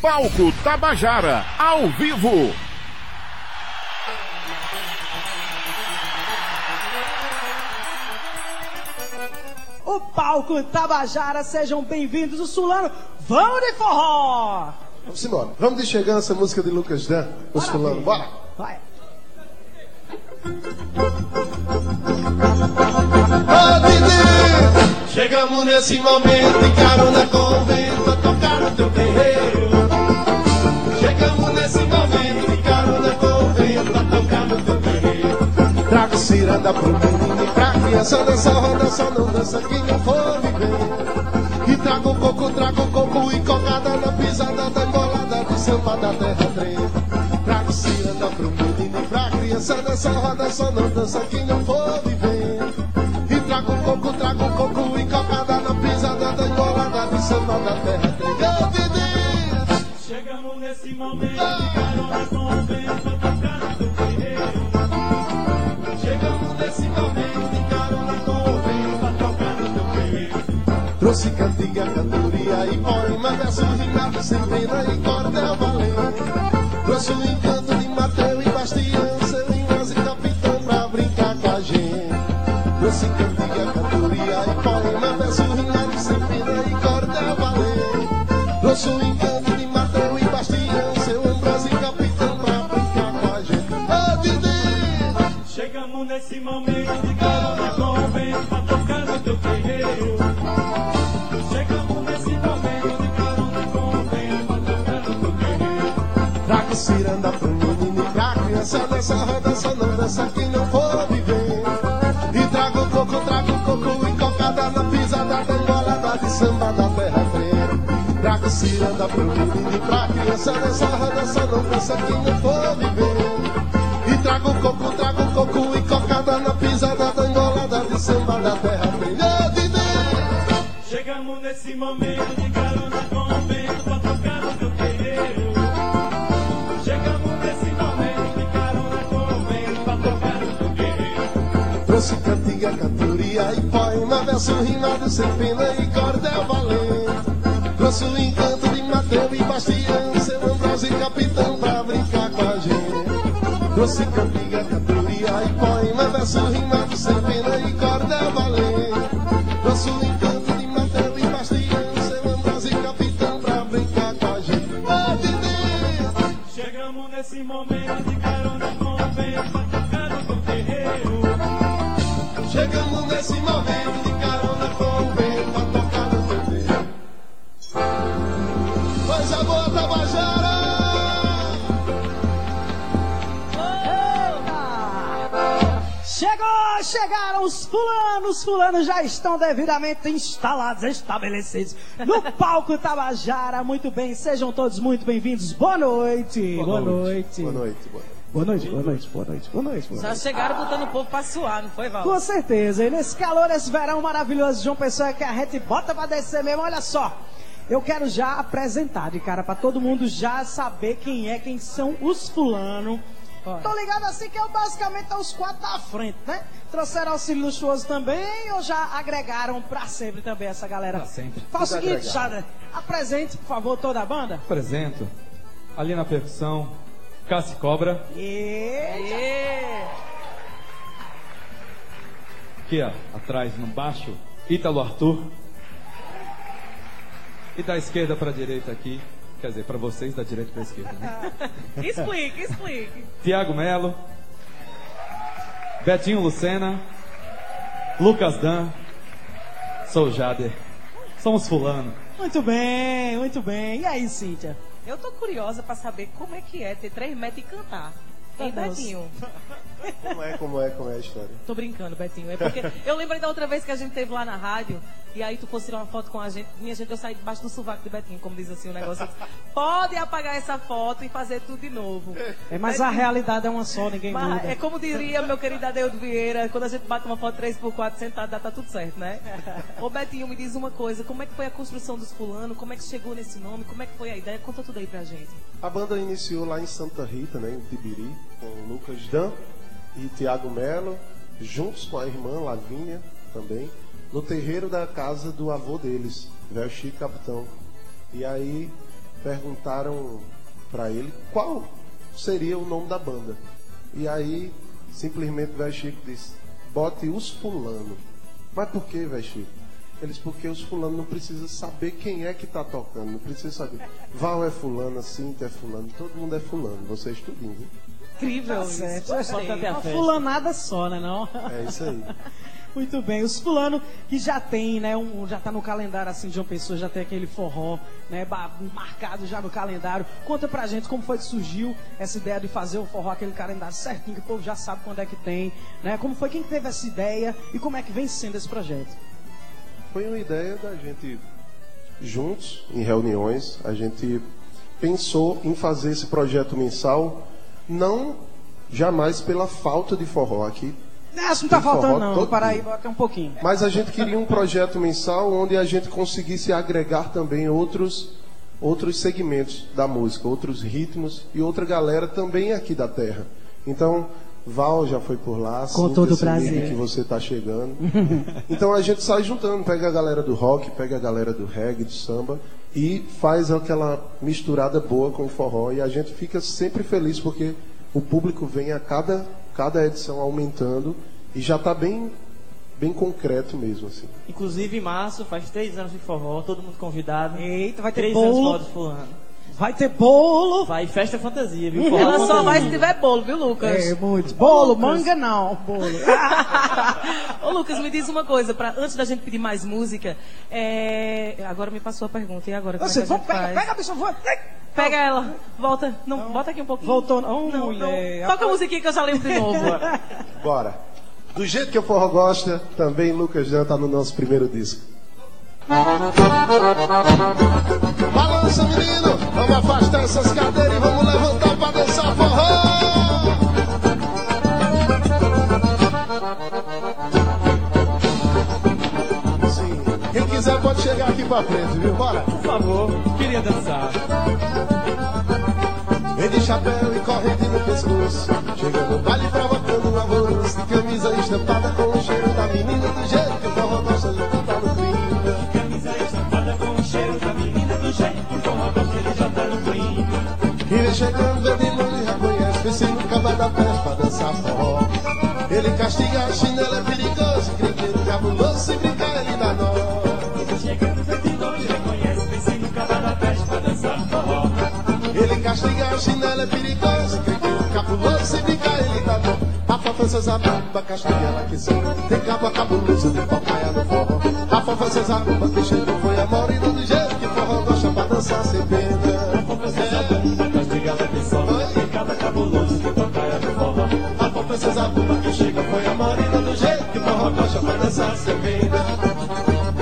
Palco Tabajara, ao vivo. O palco Tabajara, sejam bem-vindos, o Sulano, vamos de forró! Vamos embora. Vamos de chegando essa música de Lucas Dan, os fulano. Bora! Vai! Ô Didi, chegamos nesse momento de carona com o vento a tocar no teu terreiro. Nesse momento de carona com o vento a tocar no teu terreiro. Trago ciranda pro menino e pra criança dança, roda só não dança quem não for viver. E trago coco, trago coco e cocada na pisada da embolada de samba da terra treva. Trago ciranda pro menino e pra criança dança, roda só não dança quem não for viver. E trago coco, trago coco e cocada na pisada da embolada de samba da terra treva. Chegamos nesse momento de carona com o vento tocar no teu terreiro. Chegamos nesse momento de carona com o vento tocar no teu terreiro. Trouxe cantiga, cantoria e poema, verso rimado sem pena e cordel valente. Trouxe o encanto de Mateu e Bastião, Selinas e Capitão pra brincar com a gente. Trouxe cantiga, cantoria criança Dança, não dança quem não for viver. E trago coco, trago coco e cocada Na pisada da embolada de samba da terra freira. Trago ciranda pro menino e pra criança Dança, só não dança quem não for viver. E trago coco, trago coco e cocada Na cantoria e poema, verso rimado sem pena e cordel valente. Trouxe o encanto de Mateu e Bastião, seu Ambrosio e Capitão pra brincar com a gente. Trouxe cantiga, cantoria e poema, verso rimado chegaram os fulanos, os fulanos já estão devidamente instalados, estabelecidos no palco Tabajara. Muito bem, sejam todos muito bem-vindos. Boa noite. Boa, noite. Boa noite, boa noite. Boa noite, boa noite, boa noite, boa noite. boa Já noite. chegaram botando o povo pra suar, não foi, Val? Com certeza, e nesse calor, esse verão maravilhoso de João Pessoa é que a gente bota pra descer mesmo, olha só. Eu quero já apresentar de cara pra todo mundo já saber quem é, quem são os fulano. Tô ligado assim que eu basicamente os quatro da frente, né? Trouxeram auxílio luxuoso também ou já agregaram pra sempre também essa galera? Pra sempre. Faz o seguinte. Jada, apresente, por favor, toda a banda. Apresento. Ali na percussão, Cassi Cobra. E... Ê, Aqui, ó, atrás no baixo, Ítalo Arthur. E da esquerda pra direita aqui, quer dizer, pra vocês da direita pra esquerda, né? explique, explique. Tiago Melo, Betinho Lucena, Lucas Dan, sou Jader. Somos fulano. Muito bem, muito bem. E aí, Cíntia? Eu tô curiosa pra saber como é que é ter três metros e cantar. Bom. Betinho? Como é, como é, como é a história? Tô brincando, Betinho. É porque eu lembrei da outra vez que a gente teve lá na rádio e aí tu fosse tirar uma foto com a gente. Minha gente, eu saí debaixo do sovaco de Betinho, como diz assim o negócio. Pode apagar essa foto e fazer tudo de novo. É, mas a realidade é uma só, ninguém Mas muda. é como diria meu querido Adeudo Vieira, quando a gente bate uma foto 3x4 sentado, dá tá tudo certo, né? Ô Betinho, me diz uma coisa, como é que foi a construção dos fulano? Como é que chegou nesse nome? Como é que foi a ideia? Conta tudo aí pra gente. A banda iniciou lá em Santa Rita, né, em Tibiri, com Lucas Dan e Tiago Melo, juntos com a irmã Lavínia também, no terreiro da casa do avô deles, velho Chico Capitão. E aí perguntaram para ele qual seria o nome da banda. E aí, simplesmente, o velho Chico disse: bote os fulano. Mas por que, velho Chico? Eles, porque os fulanos não precisam saber quem é que está tocando, não precisa saber. Val é fulano, Cinta é fulano, todo mundo é fulano, vocês tudinho, viu? Incrível Tá isso. é a Uma festa. fulanada só, né não? É isso aí. Muito bem, os fulano que já tem, né, um, já tá no calendário assim de uma pessoa, já tem aquele forró, né, marcado já no calendário. Conta pra gente como foi que surgiu essa ideia de fazer o forró, aquele calendário certinho, que o povo já sabe quando é que tem, né? Como foi quem teve essa ideia e como é que vem sendo esse projeto? Foi uma ideia da gente, juntos, em reuniões, a gente pensou em fazer esse projeto mensal, não jamais pela falta de forró aqui, não tá Tem forró faltando não, todo para aí, dia. bota um pouquinho. mas a gente queria um projeto mensal onde a gente conseguisse agregar também outros, outros segmentos da música, outros ritmos e outra galera também aqui da terra. Então, Val já foi por lá, Com todo se ligue prazer. que você está chegando. então a gente sai juntando, pega a galera do rock, pega a galera do reggae, do samba e faz aquela misturada boa com o forró e a gente fica sempre feliz porque o público vem a cada, cada edição aumentando e já está bem, bem concreto mesmo assim. Inclusive, em março, faz três anos de forró, todo mundo convidado. Eita, vai ter Três anos bolo, forró de fulano. Vai ter bolo. Vai festa fantasia, viu? Ela só fantasia. vai se tiver bolo, viu, Lucas? É, muito. Bolo, manga não, bolo. Ô, Lucas, me diz uma coisa, pra, antes da gente pedir mais música, é, agora me passou a pergunta, e agora como Você, é a vamos, pega, faz? pega, bicho, vou. Pega ela, volta, não, bota aqui um pouquinho. Voltou, não, não, mulher. não. Toca a musiquinha que eu já lembro de novo. Bora! Do jeito que o forró gosta, também Lucas Jan está no nosso primeiro disco. Balança, menino, vamos afastar essas cadeiras e vamos levantar pra dançar forró. Sim, quem quiser pode chegar aqui pra frente, viu? Bora. Por favor, queria dançar. Vem de chapéu e corrente no pescoço. Chega no baile provocando um alvoroço. De camisa estampada com o cheiro da menina. Do jeito chegando, vem de longe, reconhece. Pense nunca vai dar pé pra dançar forró. Ele castiga a chinela, é perigoso. Griteiro cabuloso, se brincar, ele dá nó. Chegando, de longe, reconhece, pense nunca vai dar pé pra dançar forró. Ele castiga a chinela, é perigoso. Griteiro cabuloso, se brincar, ele dá nó. A zabumba, castiga ela que sou. Tem cabo cabuloso de papaia no forró. A fofa zabumba que chegou foi a morena do jeito que forró gosta pra dançar sem pena. Sem pena.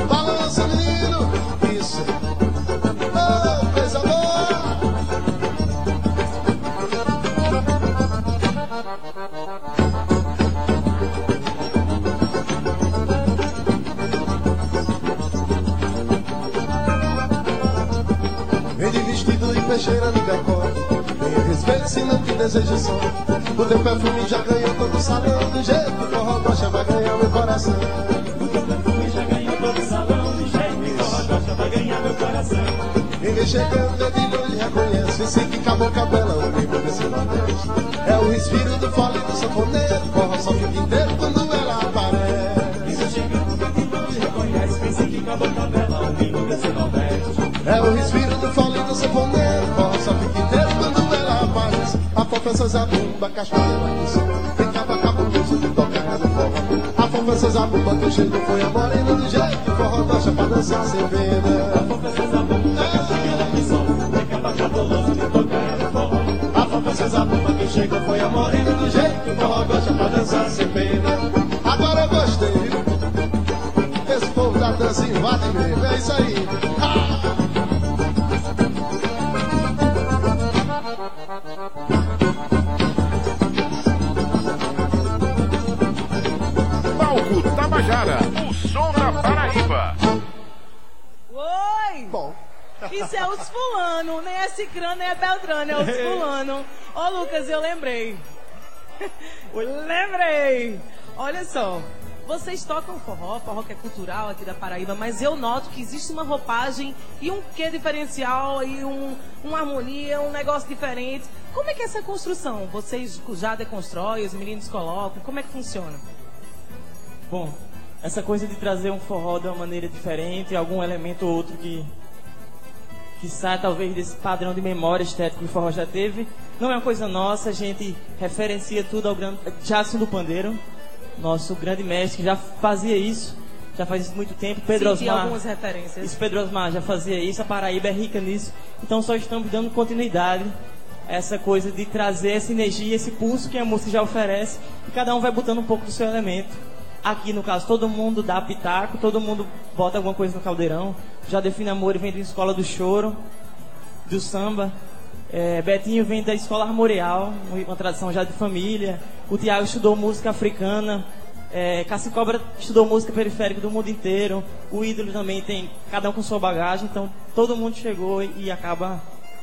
Balança, menino, isso. Oh, coisa boa. Vem de vestido e peixeira no decote Venha respeito se não te deseja só O teu perfume já ganhou todo o salão Do jeito que o forró gosta vai ganhar vem chegando é de longe reconhece. Esse que acabou cabela, o nível desse nordeste. É o respiro do fole do sanfoneiro Forró só fica inteiro quando ela aparece. Chegando, vem de longe, reconhece, pense que acabou a tabela, o bingo desse Nordeste. É o respiro do fole do sanfoneiro Forró só fica inteiro quando ela aparece. A fofa zabumba, cachoeira que sou Tem caba cabuloso de tocar no forró. A fofa zabumba que chegou foi a morena Do jeito que o forró gosta pra dançar sem pena chegou foi a morena Do jeito que o forró gosta pra dançar sem pena Agora eu gostei? Esse povo da dança invade mesmo, é isso aí Ah! Palco Tabajara, o som da Paraíba. Oi! Bom, Isso é os fulano, nem é cicrano, nem é beltrano, é os fulano. Ô Lucas, eu lembrei. lembrei! Olha só, Vocês tocam forró, forró que é cultural aqui da Paraíba, mas eu noto que existe uma roupagem e um quê diferencial e um, uma harmonia, um negócio diferente. Como é que é essa construção? Vocês já deconstroem, os meninos colocam? Como é que funciona? Bom, essa coisa de trazer um forró de uma maneira diferente, algum elemento ou outro que que sai talvez desse padrão de memória estética que o forró já teve, não é uma coisa nossa, a gente referencia tudo ao grande Jackson do Pandeiro, nosso grande mestre que já fazia isso, já faz isso muito tempo, Pedro Senti Osmar. algumas referências. Isso, Pedro Osmar já fazia isso, a Paraíba é rica nisso. Então só estamos dando continuidade a essa coisa de trazer essa energia, esse pulso que a música já oferece, e cada um vai botando um pouco do seu elemento. Aqui, no caso, todo mundo dá pitaco, todo mundo bota alguma coisa no caldeirão. Já define amor e vem da escola do choro, do samba. É, Betinho vem da escola armorial, uma tradição já de família. O Tiago estudou música africana. É, Cassi Cobra estudou música periférica do mundo inteiro. O ídolo também tem, cada um com sua bagagem. Então todo mundo chegou e, e acaba.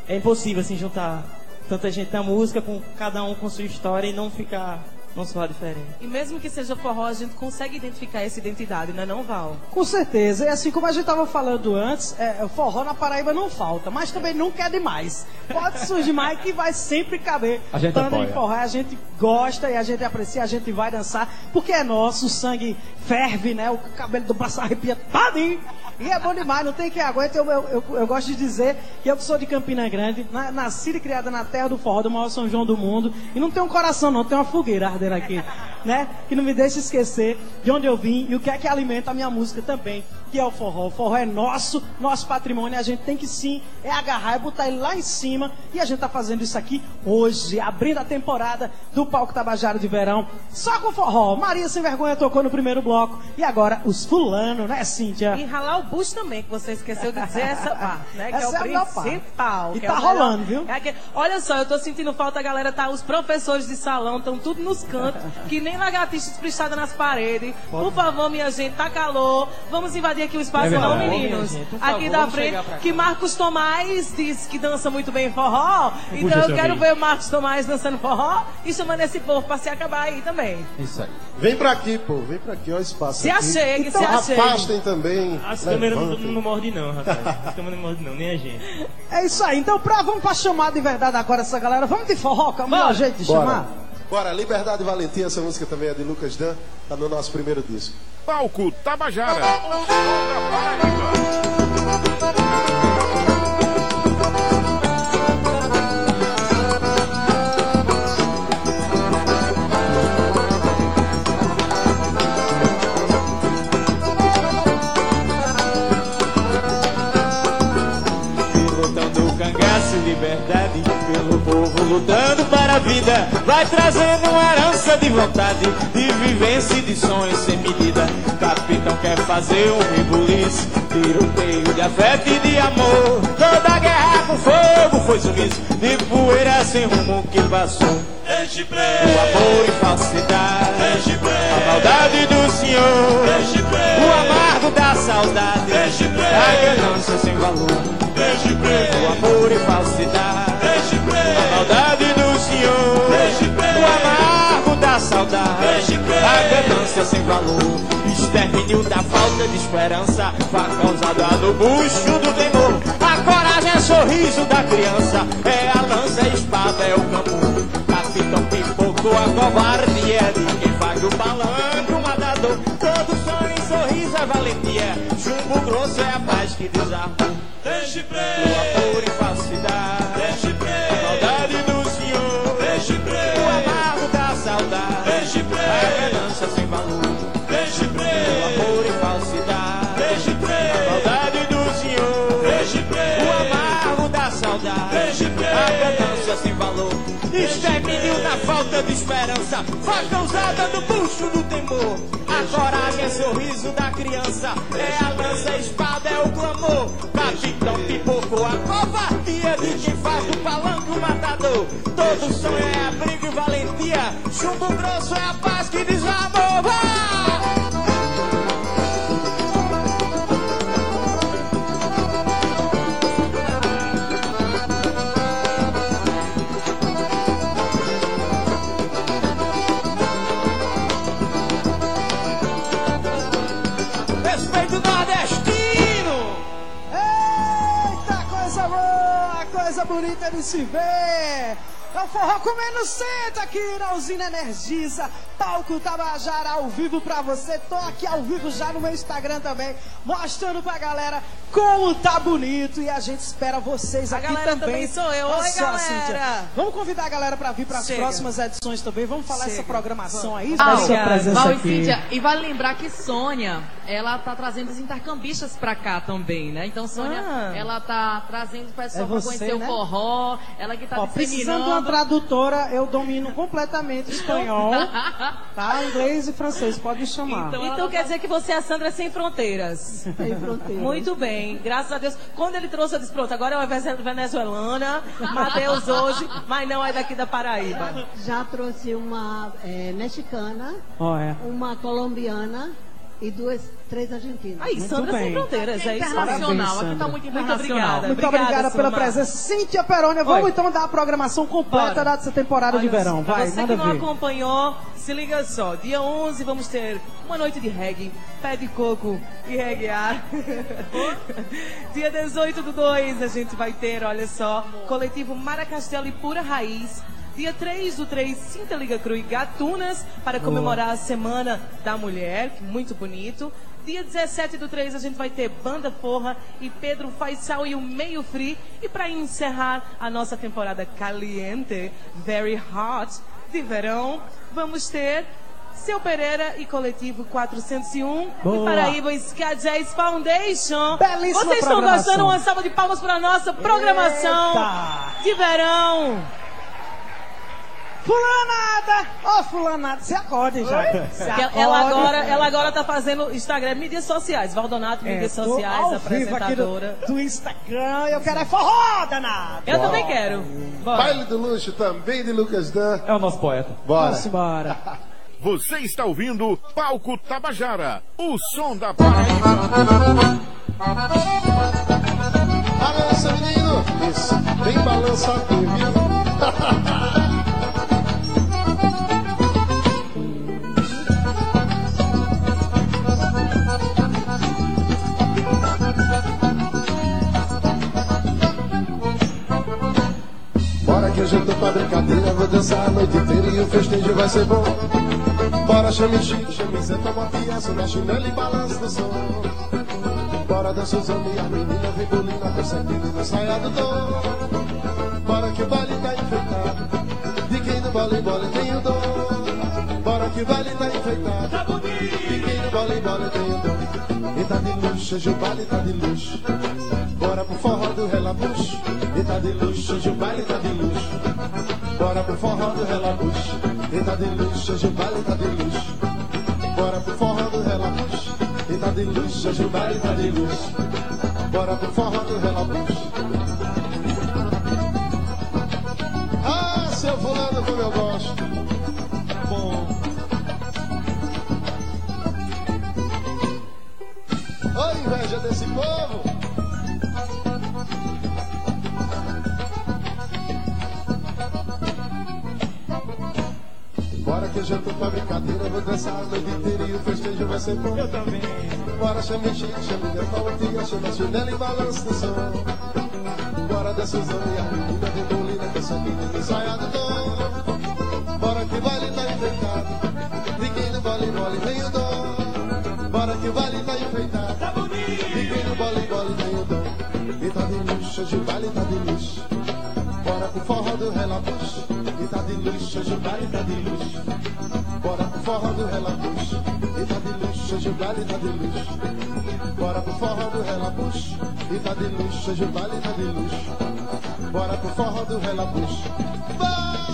É impossível assim juntar tanta gente na música com cada um com sua história e não ficar. Não soar diferente. E mesmo que seja forró, a gente consegue identificar essa identidade, não é não, Val? Com certeza. E assim como a gente estava falando antes, é, o forró na Paraíba não falta, mas também nunca é demais. Pode surgir mais que vai sempre caber. A gente Tanto em apoia. forró, a gente gosta e a gente aprecia, a gente vai dançar, porque é nosso, o sangue ferve, né? O cabelo do braço arrepia tadinho. E é bom demais, não tem quem aguente. Eu, eu, eu, eu gosto de dizer que eu que sou de Campina Grande, na, nascida e criada na terra do forró, do maior São João do mundo. E não tem um coração, não, tem uma fogueira ardendo aqui, né? Que não me deixa esquecer de onde eu vim e o que é que alimenta a minha música também, que é o forró. O forró é nosso, nosso patrimônio. A gente tem que sim, é agarrar, é botar ele lá em cima. E a gente tá fazendo isso aqui hoje, abrindo a temporada do Palco Tabajara de Verão. Só com forró. Maria Sem Vergonha tocou no primeiro bloco. E agora os fulano, né, Cíntia? E ralar o bucho também, que você esqueceu de dizer essa parte, né? Que Essa é é a o principal. E que tá é o melhor. rolando, viu? É aquele- Olha só, eu tô sentindo falta, a galera tá. Os professores de salão estão tudo nos cantos, que nem lagartixa esprichada nas paredes. Por favor, minha gente, tá calor. Vamos invadir aqui o espaço, É não, meninos? gente, aqui favor, da frente, que Marcos Tomás disse que dança muito bem forró. Então Puxa, eu quero ver o Marcos Tomás dançando forró e chamando esse povo pra se acabar aí também. Isso aí. Vem pra aqui, pô. Vem pra aqui, o espaço Se aqui. achegue, então, se achegue. afastem também. As câmeras não, não mordem não, rapaz. As câmeras não mordem não, nem a gente. É isso aí. Então, pra, vamos pra chamar de verdade agora essa galera. Vamos de forró, jeito de Bora. chamar. Bora, Liberdade e Valentia, essa música também é de Lucas Dan, tá no nosso primeiro disco. Palco Tabajara. Lutando o cangaço, liberdade Pelo povo lutando para a vida Vai trazendo uma herança de vontade De vivência e de sonhos sem medida. Capitão quer fazer um rebuliço Tiroteio de afeto e de amor. Toda guerra com fogo foi sumiço De poeira sem rumo que passou. O amor e falsidade A maldade do senhor. O amargo da saudade A ganância sem valor o amor e falsidade. A maldade do Senhor. O amargo da saudade. A ganância sem valor. Extermínio da falta de esperança. Causada no bucho do temor. A coragem é sorriso da criança. É a lança, a espada, é o camu Capitão Pipoco, a covardia De quem faz o matador Chumbo grosso é a paz que desarmou Deixe preto, preto, a ganância sem valor. Extermínio na falta de esperança. Faca usada no bucho do temor. A coragem é sorriso da criança. É a lança, a espada, é o clamor. Capitão pipoco, a covardia de quem faz do palanque o matador. Todo sonho é abrigo e valentia. Chumbo grosso é a paz que desarmou. De se ver. É o forró comendo senta aqui na usina Energisa. Palco Tabajara ao vivo pra você. Tô aqui ao vivo já no meu Instagram também, mostrando pra galera como tá bonito. E a gente espera vocês A aqui galera também. também sou eu. Olha Oi, só, galera. Cíntia. Vamos convidar a galera pra vir pras Chega. próximas edições também. Vamos falar essa Chega. programação aí. Ah, da sua presença Val e aqui. Cíntia, e vale lembrar que Sônia, ela tá trazendo os intercambistas pra cá também, né? Então, Sônia, Ah. ela tá trazendo o pessoal É pra você, conhecer né? o forró, ela que tá Ó, precisando de uma tradutora, eu domino completamente espanhol, tá? Inglês e francês, pode me chamar. Então, Então quer dizer que você é a Sandra sem fronteiras. Sem fronteira. Muito bem, graças a Deus. Quando ele trouxe, eu disse, pronto, agora é uma venezuelana, Matheus hoje, mas não é daqui da Paraíba. Já trouxe uma eh, mexicana, Ó, é. uma colombiana e duas, três argentinas. Aí, Muito Sandra bem. sem fronteiras, é isso mesmo. Internacional, aqui Sandra. tá muito Muito internacional. obrigada. Muito obrigada, pela presença. Cíntia Perônia, vamos Oi. então dar a programação completa Bora. dessa temporada de Olha, verão. pra Vai, você manda que não ver. acompanhou, se liga só. Dia 11 vamos ter uma noite de reggae, pé de coco e reggaear. Dia 18 do 2 a gente vai ter, olha só, coletivo Maracastelo e Pura Raiz. Dia 3 do 3, Cinta Liga Cru e Gatunas, para comemorar a Semana da Mulher, que muito bonito. Dia 17 do 3 a gente vai ter Banda Forra e Pedro Faisal e o Meio Free. E para encerrar a nossa temporada caliente, very hot, de verão, vamos ter Seu Pereira e Coletivo 401 Boa. e Paraíba Ska Jazz Foundation. Belíssima Vocês estão gostando? Uma salva de palmas para a nossa programação Eita. de verão. Fulanada! Ô, fulanada, se acorde já. Se ela, acorde. ela agora, ela agora tá fazendo Instagram, mídias sociais. Valdonato, É, mídias tô sociais, ao vivo aqui do, apresentadora. do Instagram. Eu quero é forró, danado. Eu também quero. Bora. Baile do luxo também de Lucas Dan. É o nosso poeta. Bora. Vamos embora. Você está ouvindo Palco Tabajara, o som da Paraíba. Balança, menino. Isso, bem balançadinho, viu? que hoje eu tô pra brincadeira, vou dançar a noite inteira e o festejo vai ser bom. Bora, chame chique, chame Zé, toma fiança, na chinela e balança do som. Bora dança os homens e a menina vem bolina, aquele no saia do dom. Bora que o baile tá enfeitado, de quem no baile bola tem o dom. Bora que o baile tá enfeitado, de quem no baile bola tem o dom. E tá de luxo, hoje o baile tá de luxo. Bora pro forró do relabucho, e tá de luxo, hoje o baile tá de luxo. Bora pro forró do relabucho, e tá de luxo, hoje o baile tá de luxo. Bora pro forró do relabucho, e tá de luxo, hoje o baile tá de luxo. Bora pro forró do. Ah, seu fulano como eu gosto. Bom. Oi, inveja desse povo. Que hoje eu tô pra brincadeira, vou dançar a noite inteira e o festejo vai ser bom. Eu também. Bora, chame chique, chame minha palmatinha, chama a chinela e balança no som. Bora dança os homens e a menina vem bolina, dança menina ensaiado dom. Bora que o baile tá enfeitado, ninguém no baile mole vem o dom. Bora que o baile tá enfeitado, tá bonito. Ninguém no baile mole vem o dom. E tá de luxo, hoje o baile tá de luxo. Bora pro forró do relabucho, tá de luxo, hoje o baile tá de luxo. Bora pro forró do relabucho, e tá de luxo, hoje o baile tá de luxo. Bora pro forró do relabucho, e tá de luxo, hoje o baile tá de luxo. Bora pro forró do relabucho. Vai!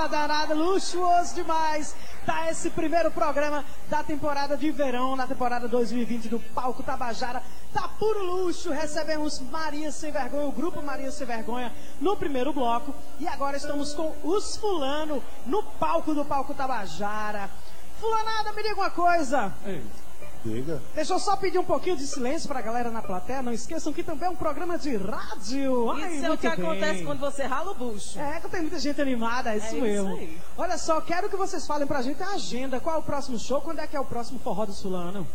Luxo! Tá danado, luxuoso demais. Tá esse primeiro programa da temporada de verão, na temporada 2020 do Palco Tabajara. Tá puro luxo. Recebemos Maria Sem Vergonha, o grupo Maria Sem Vergonha, no primeiro bloco. E agora estamos com os Fulano no palco do Palco Tabajara. Fulanada, me diga uma coisa. Ei, Diga. Deixa eu só pedir um pouquinho de silêncio pra galera na plateia. Não esqueçam que também é um programa de rádio. Ai, Isso é o que bem. acontece quando você rala o bucho. É, que tem muita gente animada, é isso isso mesmo. aí. Olha só, quero que vocês falem pra gente a agenda. Qual é o próximo show? Quando é que é o próximo Forró do Sulano?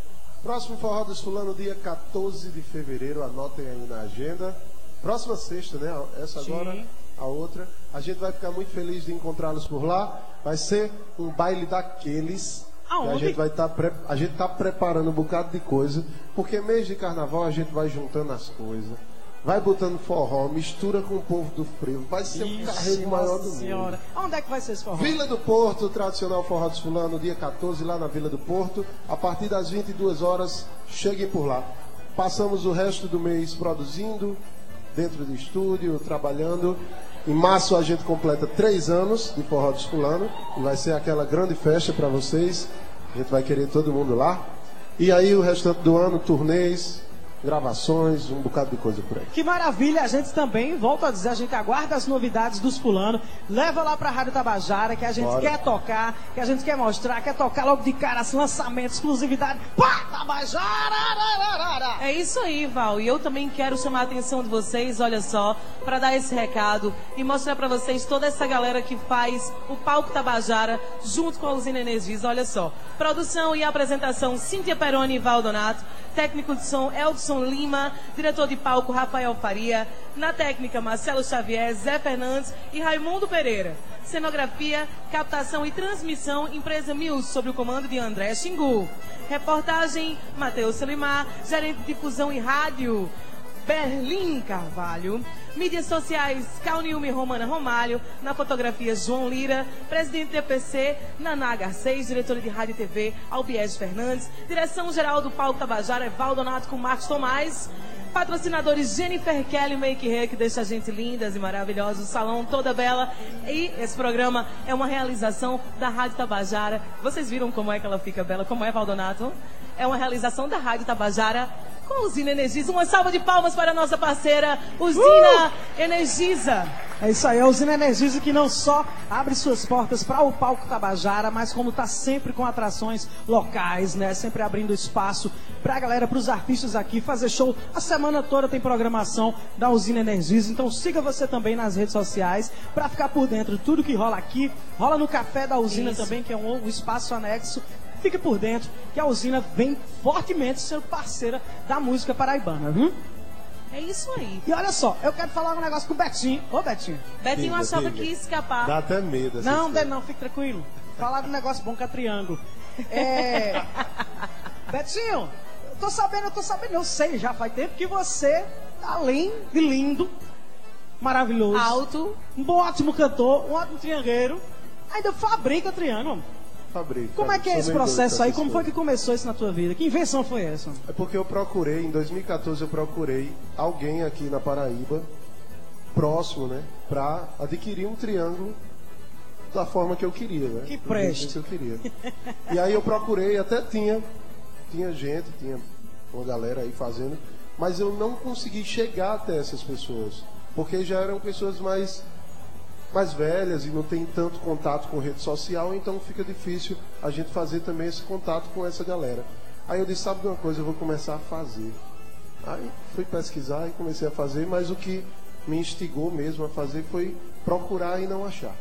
Próximo Forró dos Fulano, dia 14 de fevereiro, anotem aí na agenda. Próxima sexta, né? Essa Sim. agora, a outra. A gente vai ficar muito feliz de encontrá-los por lá. Vai ser um baile daqueles. Que a Aonde? gente vai estar a gente tá preparando um bocado de coisa, porque mês de carnaval a gente vai juntando as coisas. Vai botando forró, mistura com o povo do frevo. Vai ser um carrego maior do Nossa mundo. senhora. Onde é que vai ser esse forró? Vila do Porto, tradicional Forró dos Fulano, dia 14, lá na Vila do Porto. A partir das 22 horas, cheguem por lá. Passamos o resto do mês produzindo, dentro do estúdio, trabalhando. Em março a gente completa três anos de Forró dos Fulano. E vai ser aquela grande festa para vocês. A gente vai querer todo mundo lá. E aí o restante do ano, turnês, gravações, um bocado de coisa por aí. Que maravilha, a gente também, volto a dizer, a gente aguarda as novidades dos fulano, leva lá pra Rádio Tabajara, que a gente Bora. quer tocar, que a gente quer mostrar, quer tocar logo de cara, assim, lançamento, exclusividade. Pá, Tabajara! É isso aí, Val. E eu também quero chamar a atenção de vocês, olha só, para dar esse recado e mostrar para vocês toda essa galera que faz o Palco Tabajara junto com a Usina Energias. Olha só. Produção e apresentação, Cíntia Peroni e Val Donato. Técnico de som, Eldson Lima. Diretor de palco, Rafael Faria. Na técnica, Marcelo Xavier, Zé Fernandes e Raimundo Pereira. Cenografia, captação e transmissão, empresa Mills, sob o comando de André Xingu. Reportagem, Matheus Selimar, gerente de difusão e rádio, Berlim Carvalho. Mídias sociais, Calniume Romana Romalho. Na fotografia, João Lira. Presidente do EPC, Naná Garcês. Diretora de Rádio e TV, Albiés Fernandes. Direção geral do Palco Tabajara, Val Donato com Marcos Tomás. Patrocinadores Jennifer Kelly Make Hair, que deixa a gente lindas e maravilhosas, o salão toda bela. E esse programa é uma realização da Rádio Tabajara. Vocês viram como é que ela fica bela? Como é, Valdonato? É uma realização da Rádio Tabajara com a Usina Energisa. Uma salva de palmas para a nossa parceira, Usina Energisa. É isso aí, a Usina Energisa que não só abre suas portas para o palco Tabajara, mas como está sempre com atrações locais, né? Sempre abrindo espaço para a galera, para os artistas aqui fazer show. A semana toda tem programação da Usina Energisa, então siga você também nas redes sociais para ficar por dentro de tudo que rola aqui. Rola no Café da Usina Isso. também, que é um, um espaço anexo. Fique por dentro que a Usina vem fortemente sendo parceira da música paraibana, viu? É isso aí. E olha só, eu quero falar um negócio com o Betinho. Ô, Betinho. Betinho Diga, achava diga. que ia escapar. Dá até medo. essa Não, história. não, fique tranquilo. Falar de um negócio bom que é triângulo. É. Betinho, eu tô sabendo, eu tô sabendo, eu sei já faz tempo que você, além de lindo, maravilhoso, Alto. um bom, ótimo cantor, um ótimo triangueiro, ainda fabrica triângulo. Fabrico, Como é que é esse processo aí? Como foi que começou isso na tua vida? Que invenção foi essa? É porque eu procurei, em 2014 eu procurei alguém aqui na Paraíba, próximo, né? Pra adquirir um triângulo da forma que eu queria, né? Que preste. que eu queria. E aí eu procurei, até tinha, tinha gente, tinha uma galera aí fazendo, mas eu não consegui chegar até essas pessoas, porque já eram pessoas mais mais velhas e não tem tanto contato com rede social, então fica difícil a gente fazer também esse contato com essa galera. Aí eu disse, sabe de uma coisa, eu vou começar a fazer. Aí fui pesquisar e comecei a fazer, mas o que me instigou mesmo a fazer foi procurar e não achar.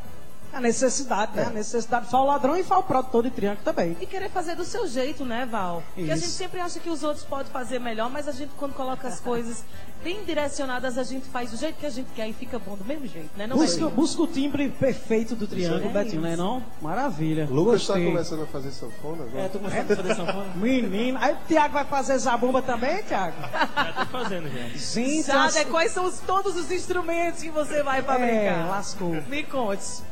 A necessidade, né? É. A necessidade. Fala o ladrão e fala o produtor de triângulo também. E querer fazer do seu jeito, né, Val? Porque a gente sempre acha que os outros podem fazer melhor, mas a gente, quando coloca as coisas bem direcionadas, a gente faz do jeito que a gente quer e fica bom do mesmo jeito, né? Não é, Busca, Betinho? busca o timbre perfeito do triângulo, É Betinho, isso. né? Não? Maravilha. Lucas está começando a fazer sanfona agora. É, tô começando a fazer sanfona. Menino. Aí o Tiago vai fazer zabumba também, Tiago? Já tô fazendo, já. Gente, Sabe as- quais são os- todos os instrumentos que você vai é, fabricar? lascou. Me conte.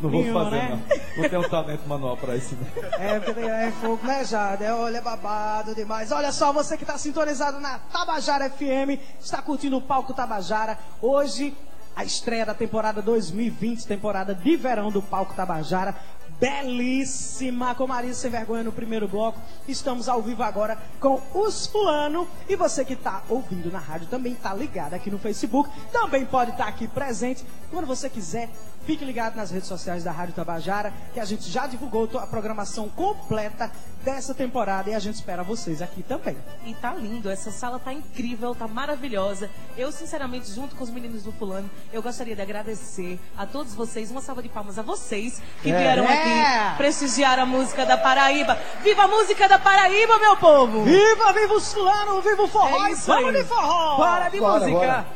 Não vou Nenhum, fazer, né? não. Não tenho talento manual pra isso, não. É, porque é fogo, né, Jade? É, olha, é babado demais. Olha só, você que está sintonizado na Tabajara FM, está curtindo o Palco Tabajara. Hoje, a estreia da temporada 2020, temporada de verão do Palco Tabajara. Belíssima, com Marisa Sem Vergonha no primeiro bloco. Estamos ao vivo agora com os Fulano. E você que está ouvindo na rádio também está ligado aqui no Facebook. Também pode estar aqui presente. Quando você quiser, Fique ligado nas redes sociais da Rádio Tabajara, que a gente já divulgou a programação completa dessa temporada e a gente espera vocês aqui também. E tá lindo, essa sala tá incrível, tá maravilhosa. Eu, sinceramente, junto com os meninos do Fulano, eu gostaria de agradecer a todos vocês, uma salva de palmas a vocês que É. vieram É. aqui prestigiar a música da Paraíba. Viva a música da Paraíba, meu povo! Viva, viva os fulano, viva o forró É isso vamos de forró! Bora de Bora, música! bora.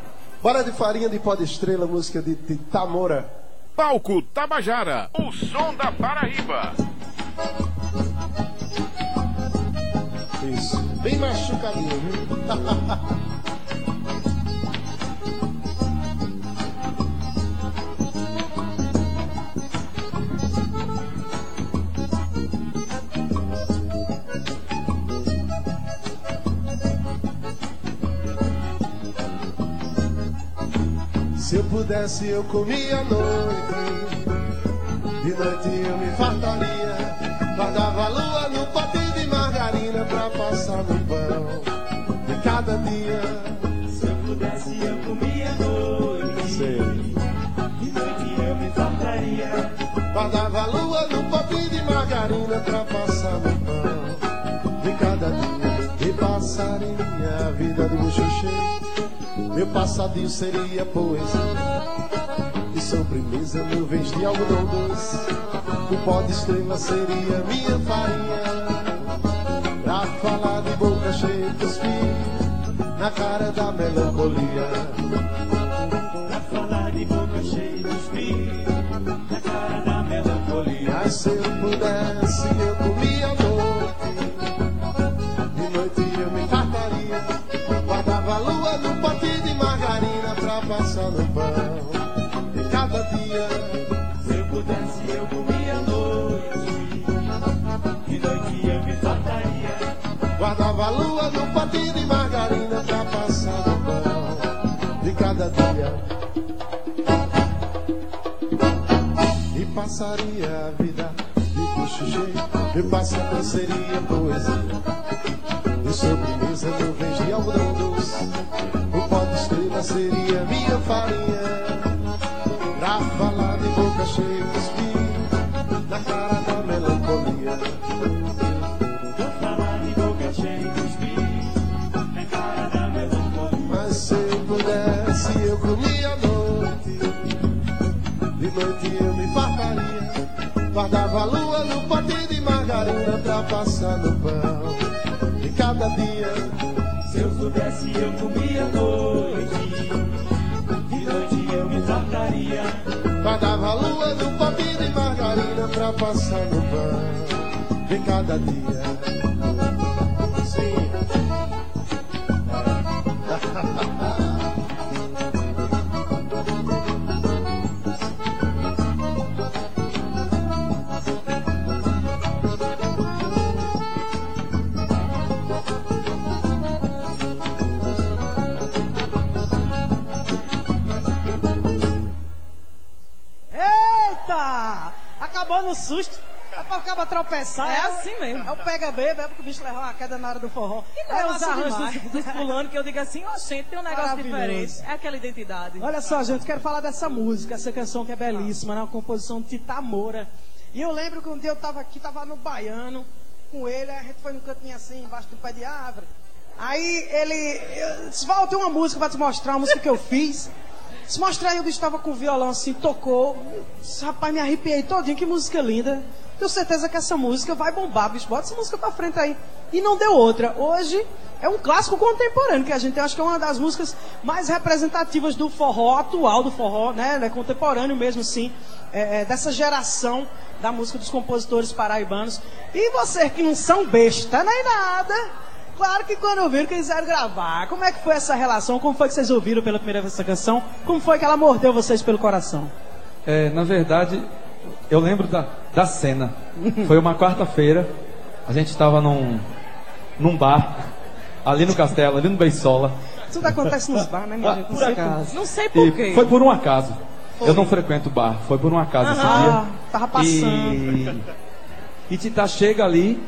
Bora de farinha de pó de estrela, música de, de Tamora. Palco Tabajara, o som da Paraíba. Isso. Bem machucadinho, viu? Se eu pudesse, eu comia à noite. De noite eu me fartaria. Guardava a lua no pote de margarina pra passar no pão de cada dia. Se eu pudesse, eu comia à noite. Sei. De noite eu me fartaria. Guardava a lua no pote de margarina pra passar no pão passaria a vida do buchuche. Meu passadinho seria poesia. E sobremesa, nuvens de algodão doce. O pó de estrela seria minha farinha. Pra falar de boca cheia de cuspir na cara da melancolia. Pra falar de boca cheia de espinho. Na cara da melancolia. Mas se eu pudesse, eu comia à A lua no pote de margarina pra passar no pão. E cada dia, Se eu pudesse, eu comia à noite. De noite eu me fartaria. guardava a lua no pote de margarina pra passar no pão. De cada dia. E passaria a vida de cochichê. Meu passador seria poesia. Sobremesa, nuvens de algodão doce. O pó de estrela seria minha farinha. Pra falar de boca cheia espinho, na cara da melancolia. Pra falar de boca cheia. Na cara da melancolia. Mas se eu pudesse, eu comia à noite. De noite eu me fartaria. Guardava a lua no pote de margarina pra passar no pão. Cada dia, Se eu pudesse, eu comia à noite. De noite eu me fartaria. guardava a lua no pote de margarina pra passar no pão. De cada dia. Sim. Acabou no susto. É pra acaba tropeçar. É assim mesmo. É o pega bebê, é porque o bicho levou uma queda na hora do forró. E não é os arranjos dos, dos fulano que eu digo assim, ó, gente, tem um negócio diferente. É aquela identidade. Olha só, gente, quero falar dessa música, essa canção que é belíssima, né? Uma composição de Tita Moura. E eu lembro que um dia eu tava aqui, tava no Baiano, com ele, a gente foi num cantinho assim, embaixo do pé de árvore. Aí ele eu disse, Val, tem uma música pra te mostrar, uma música que eu fiz. Se mostrar aí, o bicho tava com o violão assim, tocou. Rapaz, me arrepiei todinho, que música linda. Tenho certeza que essa música vai bombar, bicho. Bota essa música pra frente aí. E não deu outra. Hoje é um clássico contemporâneo que a gente tem. Acho que é uma das músicas mais representativas do forró atual, do forró, né? né, Contemporâneo mesmo, sim. É, é, dessa geração da música dos compositores paraibanos. E vocês que não são besta nem nada. Claro que quando ouviram quiseram gravar. Como é que foi essa relação? Como foi que vocês ouviram pela primeira vez essa canção? Como foi que ela mordeu vocês pelo coração? É, na verdade, eu lembro da, da cena. Foi uma quarta-feira, a gente estava num, num bar, ali no castelo, ali no Beisola. Tudo acontece nos bar, né, minha Ah, gente? Não por sei acaso. Não sei por E quê. foi por um acaso. Eu não frequento bar, foi por um acaso esse Ah, dia. tava passando. E, e Tita chega ali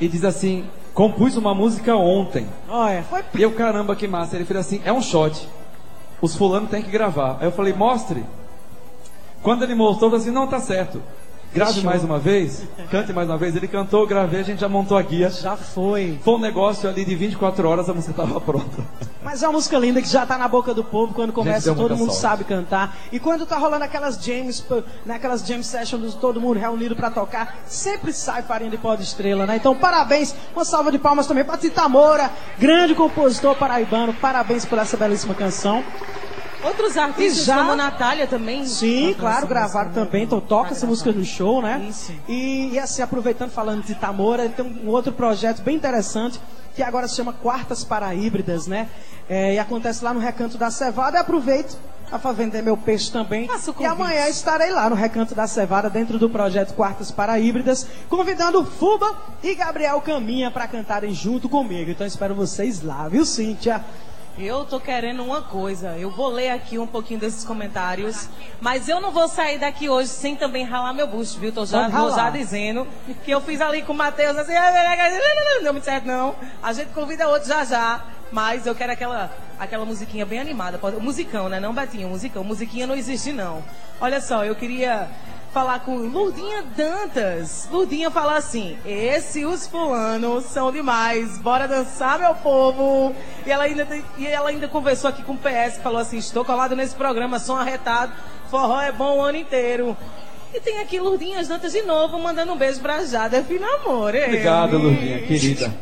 e diz assim: compus uma música ontem. Olha, foi E eu, caramba, que massa. Ele fez assim: é um shot. Os fulanos têm que gravar. Aí eu falei: mostre. Quando ele mostrou, eu falei assim, não, tá certo. Grave Fechou. mais uma vez, cante mais uma vez. Ele cantou, gravei, a gente já montou a guia. Já foi. Foi um negócio ali de 24 horas, a música estava pronta. Mas é uma música linda que já tá na boca do povo quando começa, todo mundo sorte. sabe cantar. E quando tá rolando aquelas jams, pô, naquelas jam sessions, todo mundo reunido pra tocar, sempre sai farinha de pó de estrela, né? Então, parabéns, uma salva de palmas também pra Tita Moura, grande compositor paraibano, parabéns por essa belíssima canção. Outros artistas, já- como Natália também. Sim, claro, gravaram também, então toca essa música no show, né? Isso. E, e assim, aproveitando, falando de Tamora, tem um outro projeto bem interessante, que agora se chama Quartas para Híbridas, né? É, e acontece lá no Recanto da Cevada. E aproveito para vender meu peixe também. E amanhã estarei lá no Recanto da Cevada, dentro do projeto Quartas para Híbridas, convidando Fuba e Gabriel Caminha para cantarem junto comigo. Então espero vocês lá, viu, Cíntia? Eu tô querendo uma coisa. Eu vou ler aqui um pouquinho desses comentários, mas eu não vou sair daqui hoje sem também ralar meu busto, viu? Tô já, vou já dizendo que eu fiz ali com o Matheus, assim, não deu muito certo não. A gente convida outro já já, mas eu quero aquela aquela musiquinha bem animada, musicão, né? Não Betinho, musicão. Musiquinha não existe não. Olha só, eu queria falar com Lurdinha Dantas. Lurdinha fala assim: Esse os fulanos são demais, bora dançar, meu povo. E ela ainda, e ela ainda conversou aqui com o PS, falou assim: Estou colado nesse programa, som arretado, forró é bom o ano inteiro. E tem aqui Lurdinhas Dantas de novo, mandando um beijo pra Jada Finamore. Obrigado, Lourdinha, querida.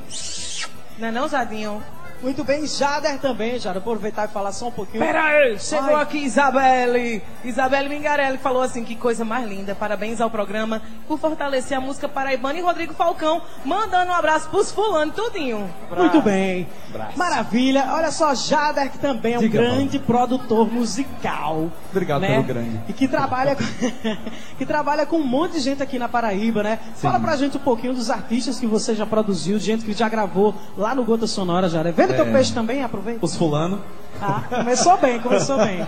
Não é não, Jadinho? Muito bem, Jader também, Jader. Aproveitar e falar só um pouquinho. Pera aí, chegou Ai. aqui Isabelle. Isabelle Mingarelli falou assim, que coisa mais linda. Parabéns ao programa por fortalecer a música paraibana. E Rodrigo Falcão mandando um abraço pros fulano, tudinho. Muito bem. Abraço. Maravilha. Olha só, Jader, que também é um Diga, grande produtor musical. Obrigado né? pelo grande. E que trabalha, que trabalha com um monte de gente aqui na Paraíba, né? Fala pra gente um pouquinho dos artistas que você já produziu, de gente que já gravou lá no Gota Sonora, Jader. Vendo teu É. peixe também, aproveita. Os fulano. Ah, começou bem, começou bem.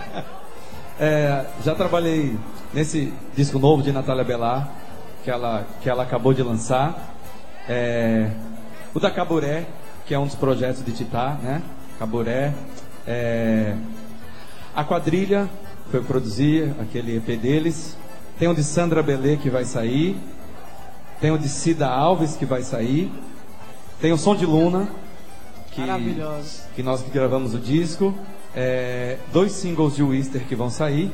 É, já trabalhei nesse disco novo de Natália Belar, que ela, que ela acabou de lançar. É, o da Caburé, que é um dos projetos de Titá, né? Caburé. É, a quadrilha foi produzir aquele EP deles. Tem o de Sandra Belê que vai sair. Tem o de Cida Alves que vai sair. Tem o Som de Luna, que, Maravilhoso. que nós que gravamos o disco. É, dois singles de Wister que vão sair.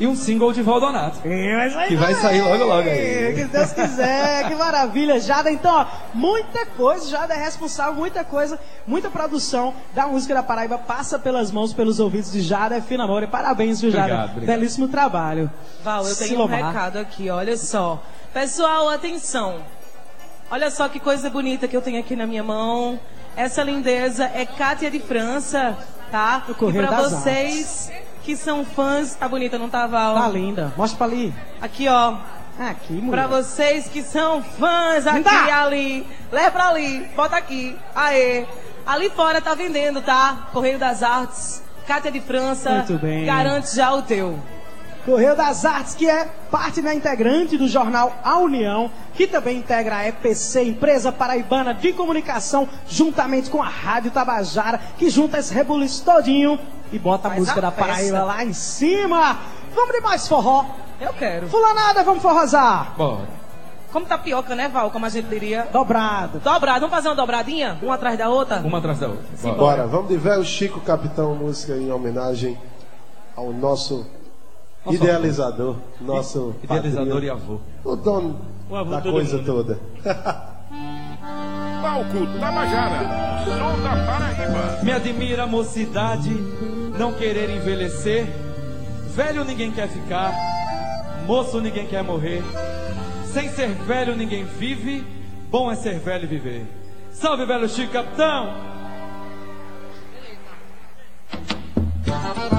E um single de Valdonato. Que vai sair logo, logo aí. Que Deus quiser, que maravilha, Jada. Então, ó, muita coisa, Jada é responsável, muita coisa, muita produção da música da Paraíba passa pelas mãos, pelos ouvidos de Jada é Finamore. Parabéns, viu, Jada? Obrigado, obrigado. Belíssimo trabalho. Val, eu tenho Silomar. um recado aqui, olha só. Pessoal, atenção. Olha só que coisa bonita que eu tenho aqui na minha mão. Essa lindeza é Kátia de França, tá? E Correio pra das vocês que são fãs, tá bonita, não tá, Val? Tá linda. Mostra pra ali. Aqui, ó. Aqui, mulher. Pra vocês que são fãs aqui e ali. Leva pra ali, bota aqui. Aê. Ali fora tá vendendo, tá? Correio das Artes, Cátia de França. Muito bem. Garante já o teu. Correio das Artes, que é parte da integrante do jornal A União, que também integra a EPC, Empresa Paraibana de Comunicação, juntamente com a Rádio Tabajara, que junta esse rebuliço todinho e bota a Faz música a da Paraíba lá em cima. Vamos de mais forró. Eu quero. Fulanada, vamos forrosar. Bora. Como tapioca, né, Val? Como a gente diria. Dobrado. Dobrado. Vamos fazer uma dobradinha? Uma atrás da outra? Uma atrás da outra. Bora. Bora, vamos de velho Chico Capitão, música em homenagem ao nosso, Nosso idealizador, nosso Idealizador e padrinho, avô. o dono O avô da coisa mundo. toda. Palco Tabajara, som da Paraíba. Me admira a mocidade, não querer envelhecer. Velho ninguém quer ficar, moço ninguém quer morrer. Sem ser velho ninguém vive, bom é ser velho e viver. Salve, velho Chico Capitão! regra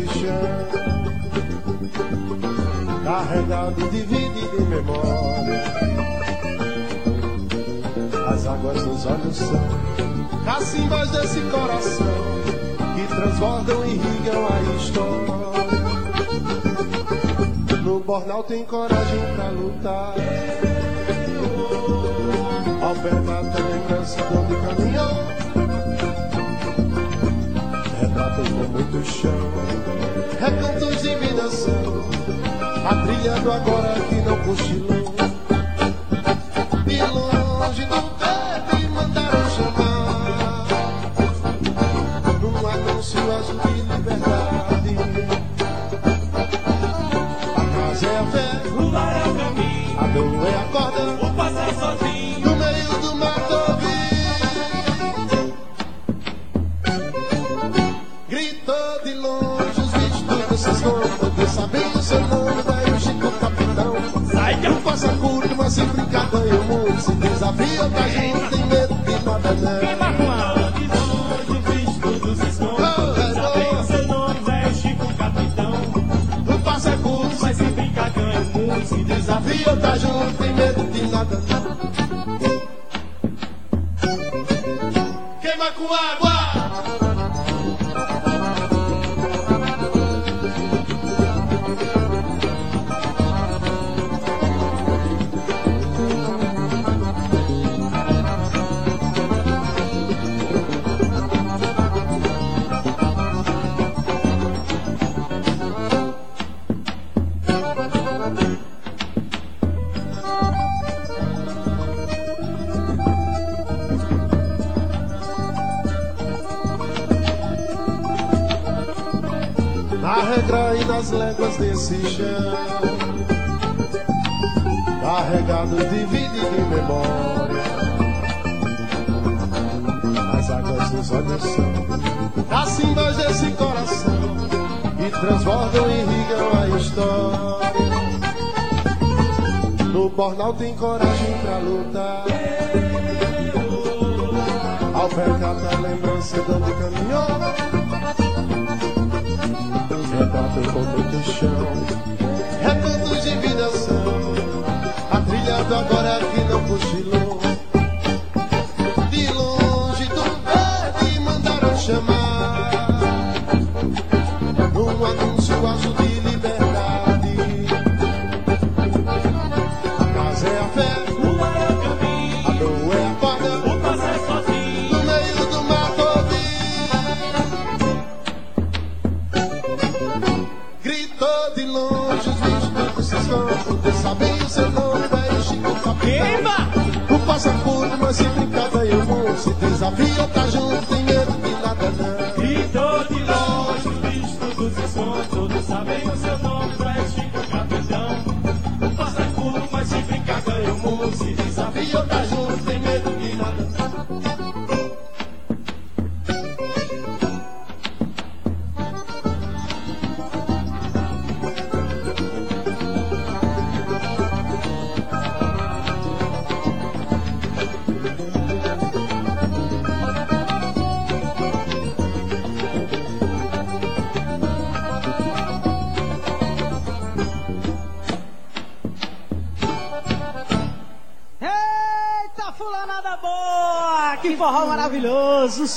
chão, carregado de vida e de memória. As águas nos olhos são cacimbas desse coração que transbordam e irrigam a história. No bornal tem coragem pra lutar. Albergata lembrança de onde com muito chão. Recantos de vida são. Atrilhando agora que não cochilou. Se desafia, tá junto, e léguas desse chão Carregado de vida e de memória. As águas dos olhos são Cacimbas desse coração Que transbordam e irrigam a história. No bornal tem coragem pra lutar. Albergata lembrança de onde caminhou retrato com muito chão. Recantos de vida são Atrilhado agora que não cochilou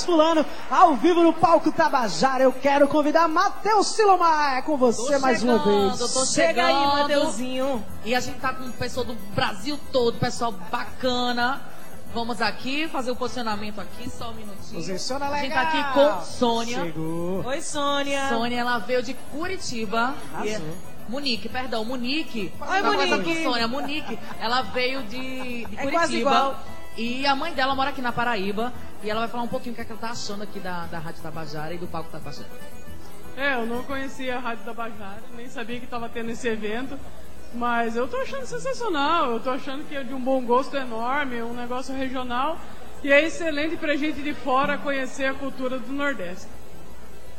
fulano ao vivo no palco Tabajara. Eu quero convidar Matheus Silomar. É com você Tô mais uma chegando, vez. Tô Chega aí, chegando. Mateuzinho. E a gente tá com pessoa do Brasil todo, pessoal bacana. Vamos aqui fazer o posicionamento aqui, só um minutinho. Posiciona A gente legal. tá aqui com Sônia. Chegou. Oi, Sônia. Sônia, ela veio de Curitiba. Arrasou. E é- Munique, perdão, Munique. Oi, Munique. com Sônia, Munique. Ela veio de, de É Curitiba. quase igual. E a mãe dela mora aqui na Paraíba. E ela vai falar um pouquinho o que, é que ela tá achando aqui da, da Rádio Tabajara e do Palco Tabajara. É, eu não conhecia a Rádio Tabajara, nem sabia que estava tendo esse evento, mas eu tô achando sensacional, eu tô achando que é de um bom gosto enorme, um negócio regional, e é excelente pra gente de fora conhecer a cultura do Nordeste.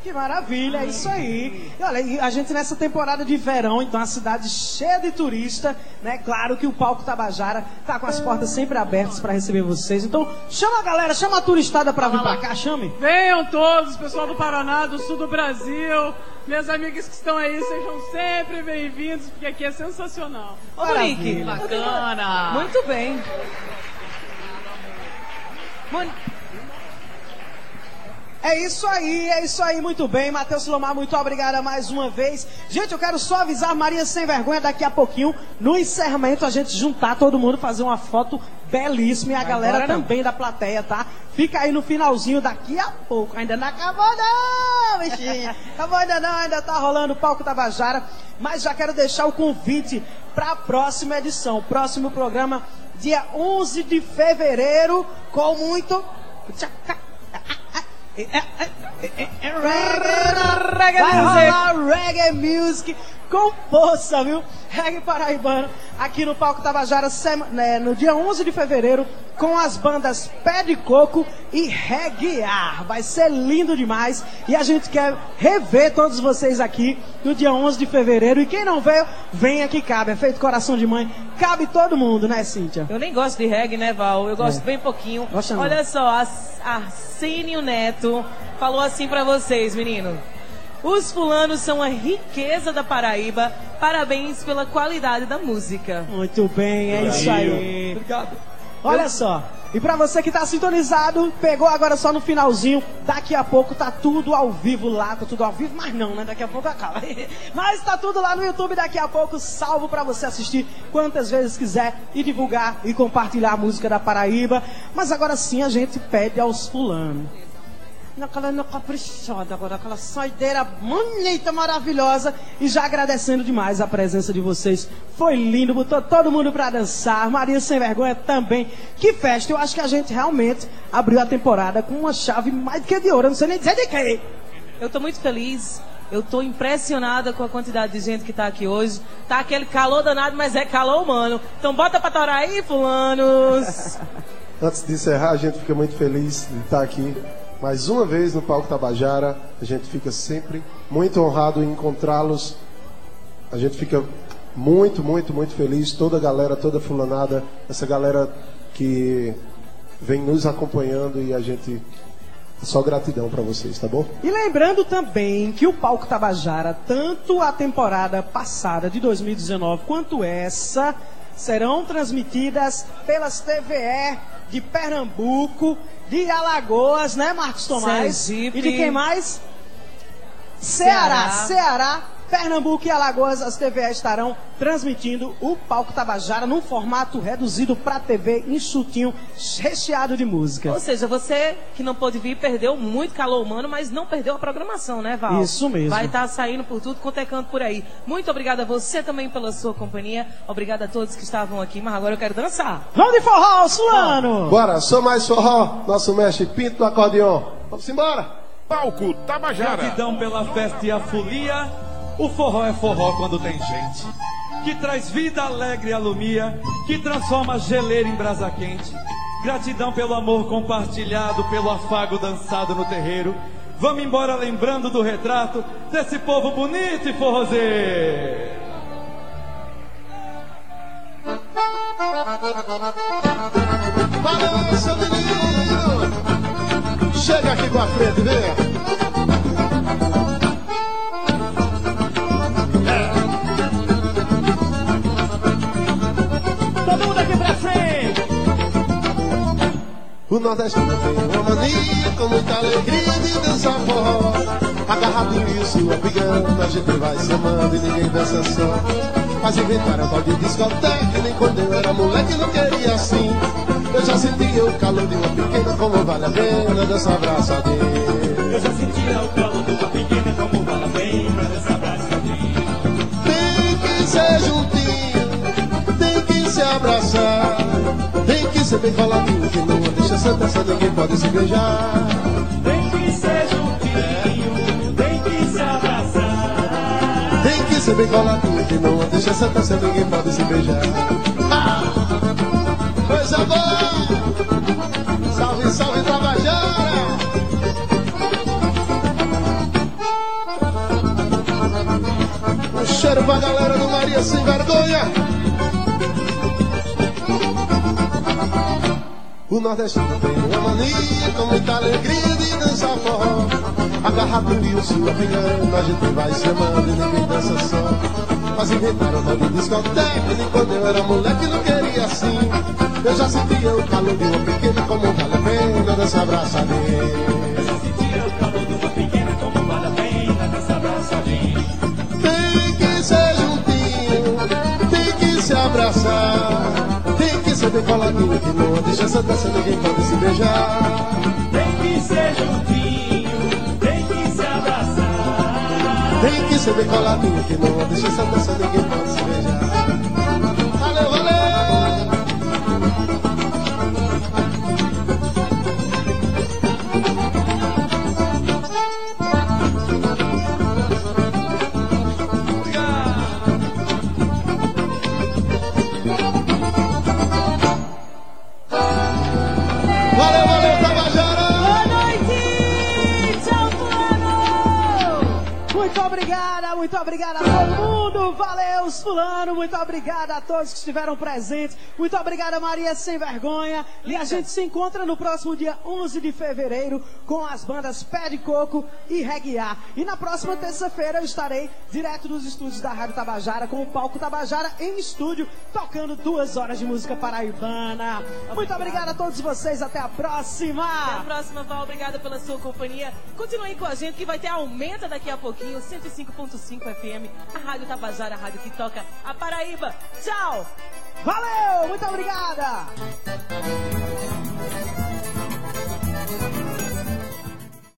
Que maravilha, é isso aí. E olha, a gente nessa temporada de verão, então a cidade cheia de turista, né? Claro que o palco Tabajara tá com as portas sempre abertas para receber vocês. Então, chama a galera, chama a turistada para vir para cá, chame. Venham todos, pessoal do Paraná, do sul do Brasil. Minhas amigas que estão aí, sejam sempre bem-vindos, porque aqui é sensacional. Ô, Monique. Bacana. Muito bem. Mon- É isso aí, é isso aí, muito bem. Matheus Silomar, muito obrigada mais uma vez. Gente, eu quero só avisar Maria Sem Vergonha daqui a pouquinho, no encerramento, a gente juntar todo mundo, fazer uma foto belíssima e a galera Agora não. também da plateia, tá? Fica aí no finalzinho daqui a pouco. Ainda não acabou não, bichinha. Acabou ainda não, ainda tá rolando o palco Tabajara. Mas já quero deixar o convite para a próxima edição. Próximo programa, dia 11 de fevereiro, com muito... Reggae Vai music. rolar reggae music com força, viu? Reggae paraibano aqui no Palco Tabajara né, no dia 11 de fevereiro com as bandas Pé de Coco e Reguear. Vai ser lindo demais e a gente quer rever todos vocês aqui no dia 11 de fevereiro. E quem não veio, venha que cabe. É feito coração de mãe. Cabe todo mundo, né, Cíntia? Eu nem gosto de reggae, né, Val? Eu gosto É. bem pouquinho. Gosta. Olha só, a Arcênio Neto falou assim pra vocês, menino. Os fulanos são a riqueza da Paraíba. Parabéns pela qualidade da música. Muito bem, é isso aí. Obrigado. Olha só. E pra você que tá sintonizado, pegou agora só no finalzinho, daqui a pouco tá tudo ao vivo lá, tá tudo ao vivo, mas não, né? Daqui a pouco acaba. Mas tá tudo lá no YouTube daqui a pouco, salvo pra você assistir quantas vezes quiser e divulgar e compartilhar a música da Paraíba. Mas agora sim a gente pede aos fulanos. Naquela na caprichada agora, aquela saideira bonita, maravilhosa. E já agradecendo demais a presença de vocês. Foi lindo, botou todo mundo pra dançar. Maria Sem Vergonha também. Que festa! Eu acho que a gente realmente abriu a temporada com uma chave mais do que de ouro. Eu não sei nem dizer de quê. Eu tô muito feliz. Eu tô impressionada com a quantidade de gente que tá aqui hoje. Tá aquele calor danado, mas é calor humano. Então bota pra torar aí, fulanos. Antes de encerrar, a gente fica muito feliz de estar aqui mais uma vez no Palco Tabajara. A gente fica sempre muito honrado em encontrá-los. A gente fica muito, muito, muito feliz. Toda a galera, toda fulanada, essa galera que vem nos acompanhando e a gente. Só gratidão para vocês, tá bom? E lembrando também que o Palco Tabajara, tanto a temporada passada de 2019 quanto essa, serão transmitidas pelas TVE de Pernambuco, de Alagoas, né, Marcos Tomás? Sergipe. E de quem mais? Ceará, Ceará. Ceará. Pernambuco e Alagoas, as TVE estarão transmitindo o Palco Tabajara num formato reduzido para TV, enxutinho, recheado de música. Ou seja, você que não pôde vir perdeu muito calor humano, mas não perdeu a programação, né, Val? Isso mesmo. Vai estar saindo por tudo, quanto é canto por aí. Muito obrigada a você também pela sua companhia. Obrigada a todos que estavam aqui, mas agora eu quero dançar. Vamos de forró, Sulano! Bora, sou mais forró, nosso mestre Pinto do acordeon. Vamos embora! Palco Tabajara. Gratidão pela festa e a folia. O forró é forró quando tem gente. Que traz vida alegre e alumia. Que transforma geleira em brasa quente. Gratidão pelo amor compartilhado, pelo afago dançado no terreiro. Vamos embora lembrando do retrato desse povo bonito e forrozeiro. Balança, menino! Chega aqui pra frente, vem! O Nordeste tem uma mania com muita alegria de dançar forró. Agarrado em sua pigando, a gente vai se amando e ninguém dança só. Mas inventaram tal de discoteca, nem quando eu era moleque não queria assim. Eu já sentia o calor de uma pequena, como vale a pena dançar abraçadinho. Eu já sentia o calor de uma pequena, como vale a pena dessa abraçadinha. Tem que ser juntinho, tem que se abraçar ser bem falado Que não deixa santa santa Ninguém pode se beijar Tem que ser juntinho, tem que se abraçar Tem que ser bem falado Que não deixa santa santa Ninguém pode se beijar Pois é, Coisa boa! Salve, salve, Trabajara Um cheiro pra galera do Maria Sem Vergonha! O nordestino tem uma mania com muita alegria de dançar forró. Agarrado e o sul pingando, a gente vai se amando e ninguém dança só. Mas inventaram tal de discoteca e quando eu era moleque não queria assim. Eu já sentia o calor de uma pequena como vale a pena dançar Tem que não deixa essa dança ninguém pode se beijar. Tem que ser juntinho, tem que se abraçar. Tem que ser bem coladinho que não deixa essa dança ninguém pode se beijar. Valeu, fulano! Muito obrigada a todos que estiveram presentes. Muito obrigada, Maria Sem Vergonha. E a gente se encontra no próximo dia 11 de fevereiro com as bandas Pé de Coco e Reguiar. E na próxima terça-feira eu estarei direto dos estúdios da Rádio Tabajara com o palco Tabajara em estúdio, tocando duas horas de música paraibana. Muito obrigada a todos vocês. Até a próxima! Até a próxima, Val. Obrigada pela sua companhia. Continue aí com a gente que vai ter aumenta daqui a pouquinho. 105.5 FM, a Rádio Tabajara, a rádio que toca a Paraíba. Tchau! Valeu, muito obrigada!